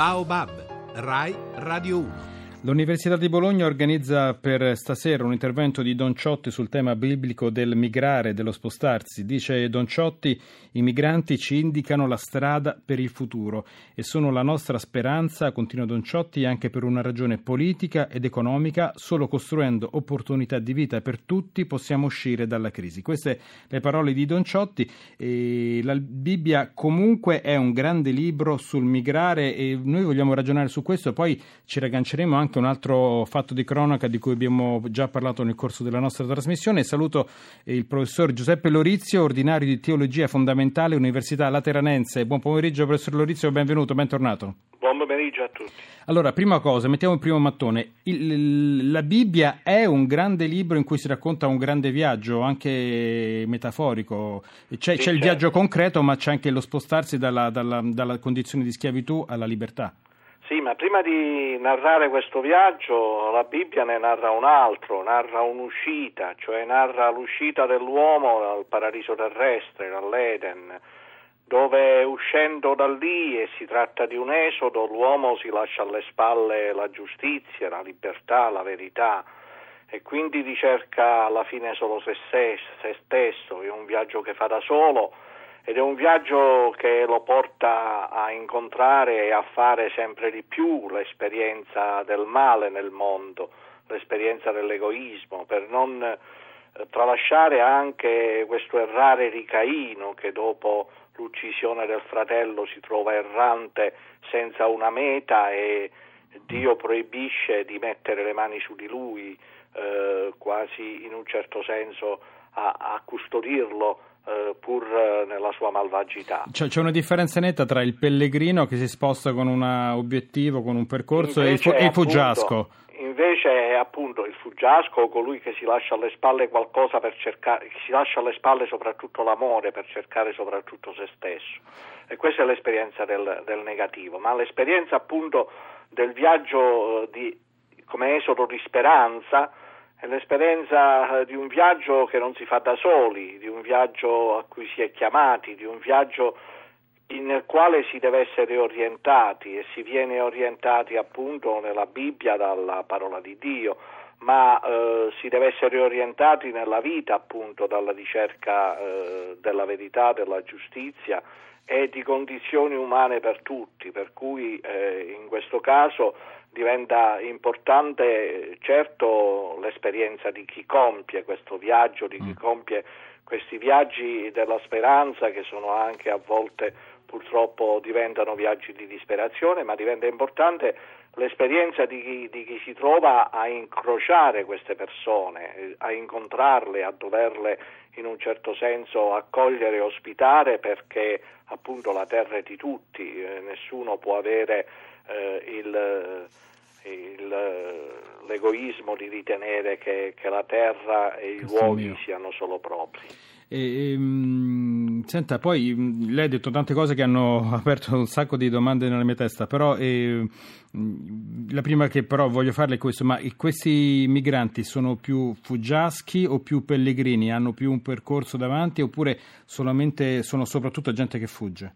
Baobab, Rai Radio 1. L'Università di Bologna organizza per stasera un intervento di Don Ciotti sul tema biblico del migrare dello spostarsi. Dice Don Ciotti, i migranti ci indicano la strada per il futuro e sono la nostra speranza, continua Don Ciotti, anche per una ragione politica ed economica. Solo costruendo opportunità di vita per tutti possiamo uscire dalla crisi. Queste le parole di Don Ciotti. E la Bibbia comunque è un grande libro sul migrare e noi vogliamo ragionare su questo, poi ci ragganceremo anche anche un altro fatto di cronaca di cui abbiamo già parlato nel corso della nostra trasmissione. Saluto il professor Giuseppe Lorizio, ordinario di Teologia Fondamentale, Università Lateranense. Buon pomeriggio, professor Lorizio, benvenuto, bentornato. Buon pomeriggio a tutti. Allora, prima cosa, mettiamo il primo mattone. Il, la Bibbia è un grande libro in cui si racconta un grande viaggio, anche metaforico. C'è, sì, c'è il certo. viaggio concreto, ma c'è anche lo spostarsi dalla, dalla, dalla condizione di schiavitù alla libertà. Sì, ma prima di narrare questo viaggio la Bibbia ne narra un altro, narra un'uscita, cioè narra l'uscita dell'uomo dal paradiso terrestre, dall'Eden, dove uscendo da lì, e si tratta di un esodo, l'uomo si lascia alle spalle la giustizia, la libertà, la verità e quindi ricerca alla fine solo se stesso, è un viaggio che fa da solo ed è un viaggio che lo porta a incontrare e a fare sempre di più l'esperienza del male nel mondo, l'esperienza dell'egoismo, per non eh, tralasciare anche questo errare di Caino che dopo l'uccisione del fratello si trova errante senza una meta e Dio proibisce di mettere le mani su di lui, eh, quasi in un certo senso a, a custodirlo eh, pur eh, nella sua malvagità. Cioè, c'è una differenza netta tra il pellegrino che si sposta con un obiettivo, con un percorso invece e il, fuggiasco. Invece è appunto il fuggiasco colui che si lascia alle spalle qualcosa per cercare, si lascia alle spalle soprattutto l'amore per cercare soprattutto se stesso. E questa è l'esperienza del, del negativo, ma l'esperienza appunto del viaggio eh, di, come esodo di speranza è l'esperienza eh, di un viaggio che non si fa da soli, di un viaggio a cui si è chiamati, di un viaggio nel quale si deve essere orientati e si viene orientati appunto nella Bibbia dalla parola di Dio, ma eh, si deve essere orientati nella vita appunto dalla ricerca eh, della verità, della giustizia e di condizioni umane per tutti, per cui eh, in questo caso diventa importante certo l'esperienza di chi compie questo viaggio, di chi mm. compie questi viaggi della speranza che sono anche a volte purtroppo diventano viaggi di disperazione, ma diventa importante l'esperienza di chi, di chi, si trova a incrociare queste persone, a incontrarle, a doverle in un certo senso accogliere e ospitare perché appunto la terra è di tutti, eh, nessuno può avere eh, il, il, l'egoismo di ritenere che, che, la terra e i Questo luoghi siano solo propri. E, um, senta, poi mm, lei ha detto tante cose che hanno aperto un sacco di domande nella mia testa, però eh, la prima che però voglio farle è questo, ma questi migranti sono più fuggiaschi o più pellegrini? Hanno più un percorso davanti oppure solamente sono soprattutto gente che fugge?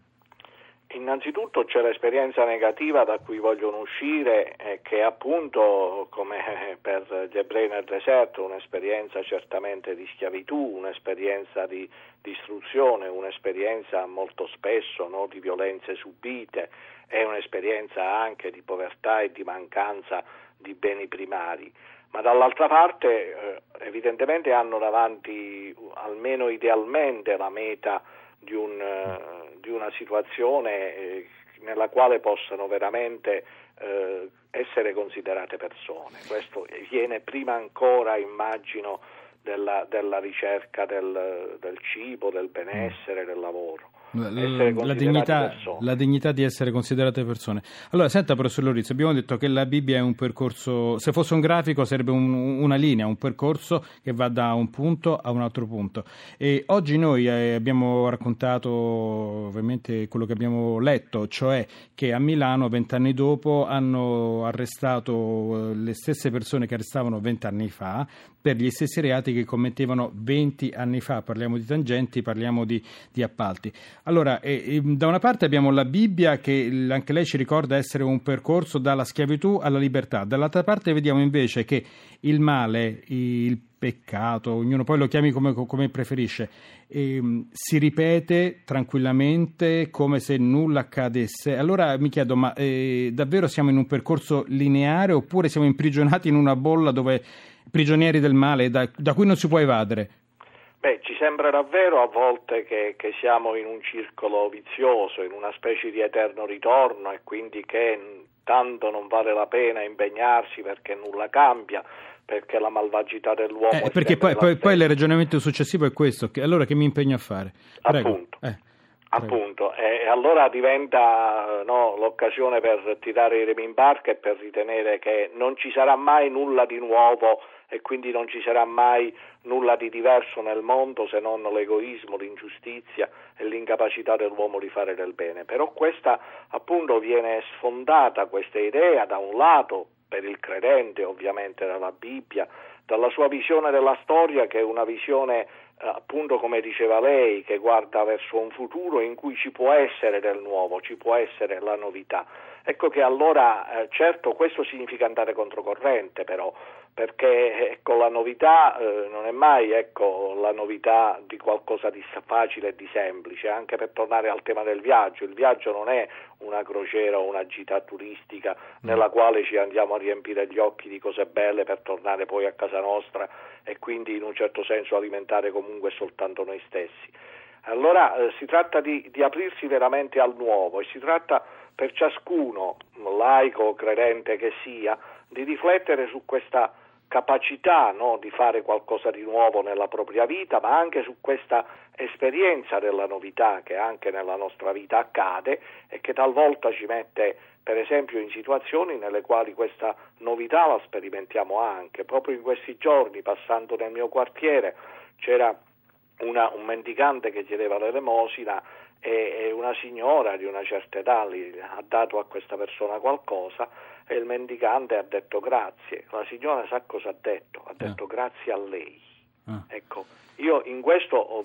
Innanzitutto c'è l'esperienza negativa da cui vogliono uscire, eh, che è appunto, come per gli ebrei nel deserto, un'esperienza certamente di schiavitù, un'esperienza di distruzione, un'esperienza molto spesso no, di violenze subite, è un'esperienza anche di povertà e di mancanza di beni primari. Ma dall'altra parte eh, evidentemente hanno davanti, almeno idealmente, la meta di un... Eh, di una situazione eh, nella quale possano veramente eh, essere considerate persone. Questo viene prima ancora, immagino, della, della ricerca del, del, cibo, del benessere, del lavoro. La, dignità, la, dignità, di essere considerate persone. Allora, senta, professor Lorizio, abbiamo detto che la Bibbia è un percorso, se fosse un grafico sarebbe un, una linea, un percorso che va da un punto a un altro punto. E oggi noi eh, abbiamo raccontato ovviamente quello che abbiamo letto, cioè che a Milano, vent'anni dopo, hanno arrestato eh, le stesse persone che arrestavano vent'anni fa per gli stessi reati che commettevano 20 anni fa. Parliamo di tangenti, parliamo di, di appalti. Allora, eh, da una parte abbiamo la Bibbia che anche lei ci ricorda essere un percorso dalla schiavitù alla libertà, dall'altra parte vediamo invece che il male, il peccato, ognuno poi lo chiami come, come preferisce, eh, si ripete tranquillamente come se nulla accadesse. Allora mi chiedo, ma eh, davvero siamo in un percorso lineare oppure siamo imprigionati in una bolla dove prigionieri del male da, da cui non si può evadere? Beh, ci sembra davvero a volte che, che, siamo in un circolo vizioso, in una specie di eterno ritorno e quindi che tanto non vale la pena impegnarsi perché nulla cambia, perché la malvagità dell'uomo eh, perché poi, poi, poi, il ragionamento successivo è questo, che, allora che mi impegno a fare? Prego. Appunto. Eh. Appunto, e allora diventa no, l'occasione per tirare i remi in barca e per ritenere che non ci sarà mai nulla di nuovo e quindi non ci sarà mai nulla di diverso nel mondo se non l'egoismo, l'ingiustizia e l'incapacità dell'uomo di fare del bene. Però questa appunto viene sfondata, questa idea, da un lato per il credente ovviamente dalla Bibbia, dalla sua visione della storia che è una visione eh, appunto come diceva lei, che guarda verso un futuro in cui ci può essere del nuovo, ci può essere la novità. Ecco che allora, eh, certo, questo significa andare controcorrente però, perché ecco, la novità eh, non è mai ecco, la novità di qualcosa di facile e di semplice, anche per tornare al tema del viaggio, il viaggio non è una crociera o una gita turistica mm. nella quale ci andiamo a riempire gli occhi di cose belle per tornare poi a casa nostra e quindi in un certo senso alimentare comunque soltanto noi stessi. Allora eh, si tratta di, di aprirsi veramente al nuovo e si tratta per ciascuno, laico o credente che sia, di riflettere su questa capacità no, di fare qualcosa di nuovo nella propria vita, ma anche su questa esperienza della novità che anche nella nostra vita accade e che talvolta ci mette per esempio in situazioni nelle quali questa novità la sperimentiamo anche. Proprio in questi giorni, passando nel mio quartiere, c'era una, un mendicante che chiedeva l'elemosina e, una signora di una certa età gli ha dato a questa persona qualcosa e il mendicante ha detto grazie. La signora sa cosa ha detto? Ha detto ah. grazie a lei. Ah. Ecco, io in questo ho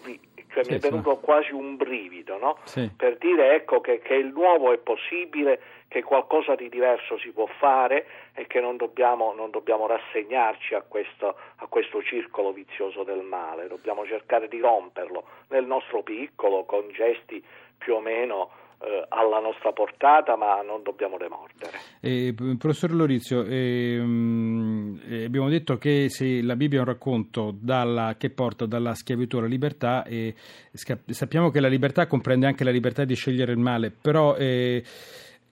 cioè sì, mi è venuto sì. quasi un brivido, no? sì. Per dire ecco che, che, il nuovo è possibile, che qualcosa di diverso si può fare e che non dobbiamo, non dobbiamo rassegnarci a questo, a questo circolo vizioso del male, dobbiamo cercare di romperlo nel nostro piccolo, con gesti più o meno eh, alla nostra portata, ma non dobbiamo demordere. Eh, professor Lorizio, ehm, eh, abbiamo detto che se la Bibbia è un racconto dalla, che porta dalla schiavitù alla libertà, e sappiamo che la libertà comprende anche la libertà di scegliere il male, però eh,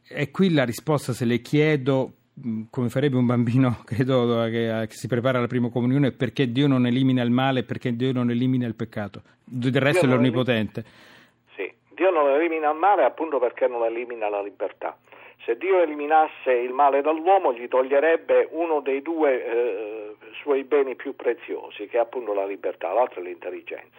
è qui la risposta se le chiedo mm, come farebbe un bambino, credo, che, che, si prepara alla prima comunione, perché Dio non elimina il male, perché Dio non elimina il peccato. Del resto Dio è l'onnipotente. Dio non elimina il male appunto perché non elimina la libertà. Se Dio eliminasse il male dall'uomo gli toglierebbe uno dei due eh, suoi beni più preziosi, che è appunto la libertà, l'altro è l'intelligenza.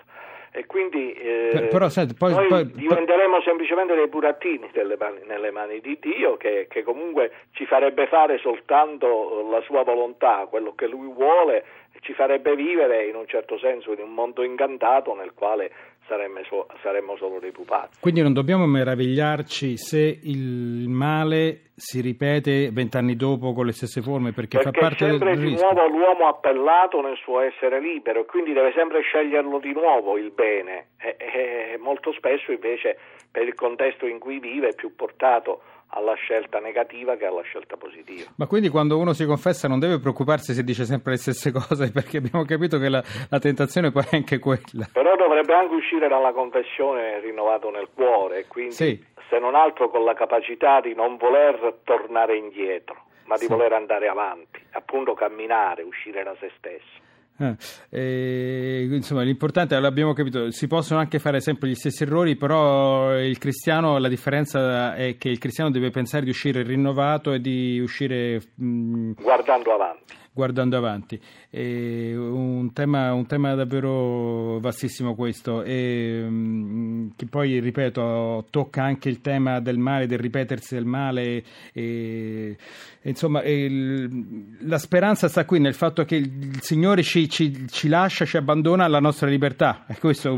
E quindi eh, Però, senti, poi, noi poi, diventeremo poi... semplicemente dei burattini mani, nelle mani di Dio che, che comunque ci farebbe fare soltanto la sua volontà, quello che lui vuole, ci farebbe vivere in un certo senso in un mondo incantato nel quale saremmo, so, saremmo solo dei pupazzi. Quindi non dobbiamo meravigliarci se il male si ripete vent'anni dopo con le stesse forme perché, perché fa parte sempre del di nuovo l'uomo appellato nel suo essere libero e quindi deve sempre sceglierlo di nuovo il bene e, e molto spesso invece per il contesto in cui vive è più portato alla scelta negativa che alla scelta positiva. Ma quindi quando uno si confessa non deve preoccuparsi se dice sempre le stesse cose perché abbiamo capito che la, la tentazione poi è anche quella. Però dovrebbe anche uscire dalla confessione rinnovato nel cuore, quindi sì. se non altro con la capacità di non voler tornare indietro, ma di sì. voler andare avanti, appunto camminare, uscire da se stesso. Eh, eh, insomma, l'importante, l'abbiamo capito, si possono anche fare sempre gli stessi errori, però il cristiano, la differenza è che il cristiano deve pensare di uscire rinnovato e di uscire... Mh, guardando avanti guardando avanti. Un, tema, un tema davvero vastissimo questo e mm, che poi, ripeto, tocca anche il tema del male, del ripetersi del male e, insomma il, la speranza sta qui nel fatto che il Signore ci, ci, ci lascia, ci abbandona alla nostra libertà. E questo,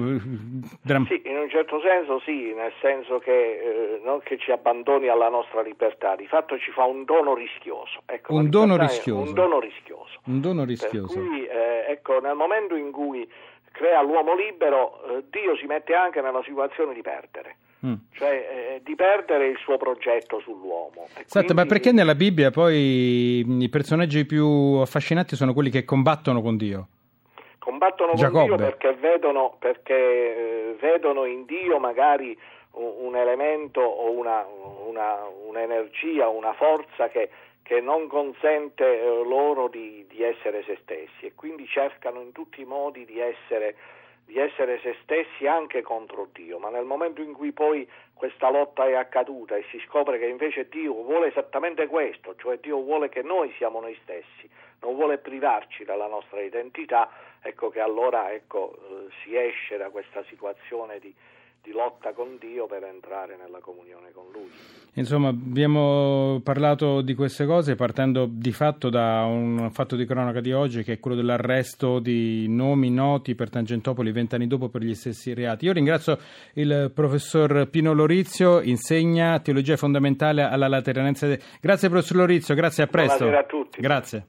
sì, in un certo senso sì, nel senso che eh, non che ci abbandoni alla nostra libertà, di fatto ci fa un dono rischioso. Ecco, un, dono rischioso. un dono rischioso. Un dono rischioso. Cui, eh, ecco, nel momento in cui crea l'uomo libero, eh, Dio si mette anche nella situazione di perdere. Mm. Cioè eh, di perdere il suo progetto sull'uomo. Esatto, quindi... ma perché nella Bibbia poi i personaggi più affascinanti sono quelli che combattono con Dio? Combattono Giacobbe. con Dio perché vedono, perché, eh, vedono in Dio magari un, un elemento o una, una, un'energia, una forza che, che non consente eh, loro di, di, essere se stessi e quindi cercano in tutti i modi di essere, di essere se stessi anche contro Dio, ma nel momento in cui poi questa lotta è accaduta e si scopre che invece Dio vuole esattamente questo, cioè Dio vuole che noi siamo noi stessi, non vuole privarci della nostra identità, ecco che allora ecco, eh, si esce da questa situazione di, di lotta con Dio per entrare nella comunione con Lui. Insomma, abbiamo parlato di queste cose partendo di fatto da un fatto di cronaca di oggi che è quello dell'arresto di nomi noti per Tangentopoli vent'anni dopo per gli stessi reati. Io ringrazio il professor Pino Lorizio, insegna teologia fondamentale alla Lateranense. Grazie professor Lorizio, grazie a presto. Buonasera a tutti. Grazie.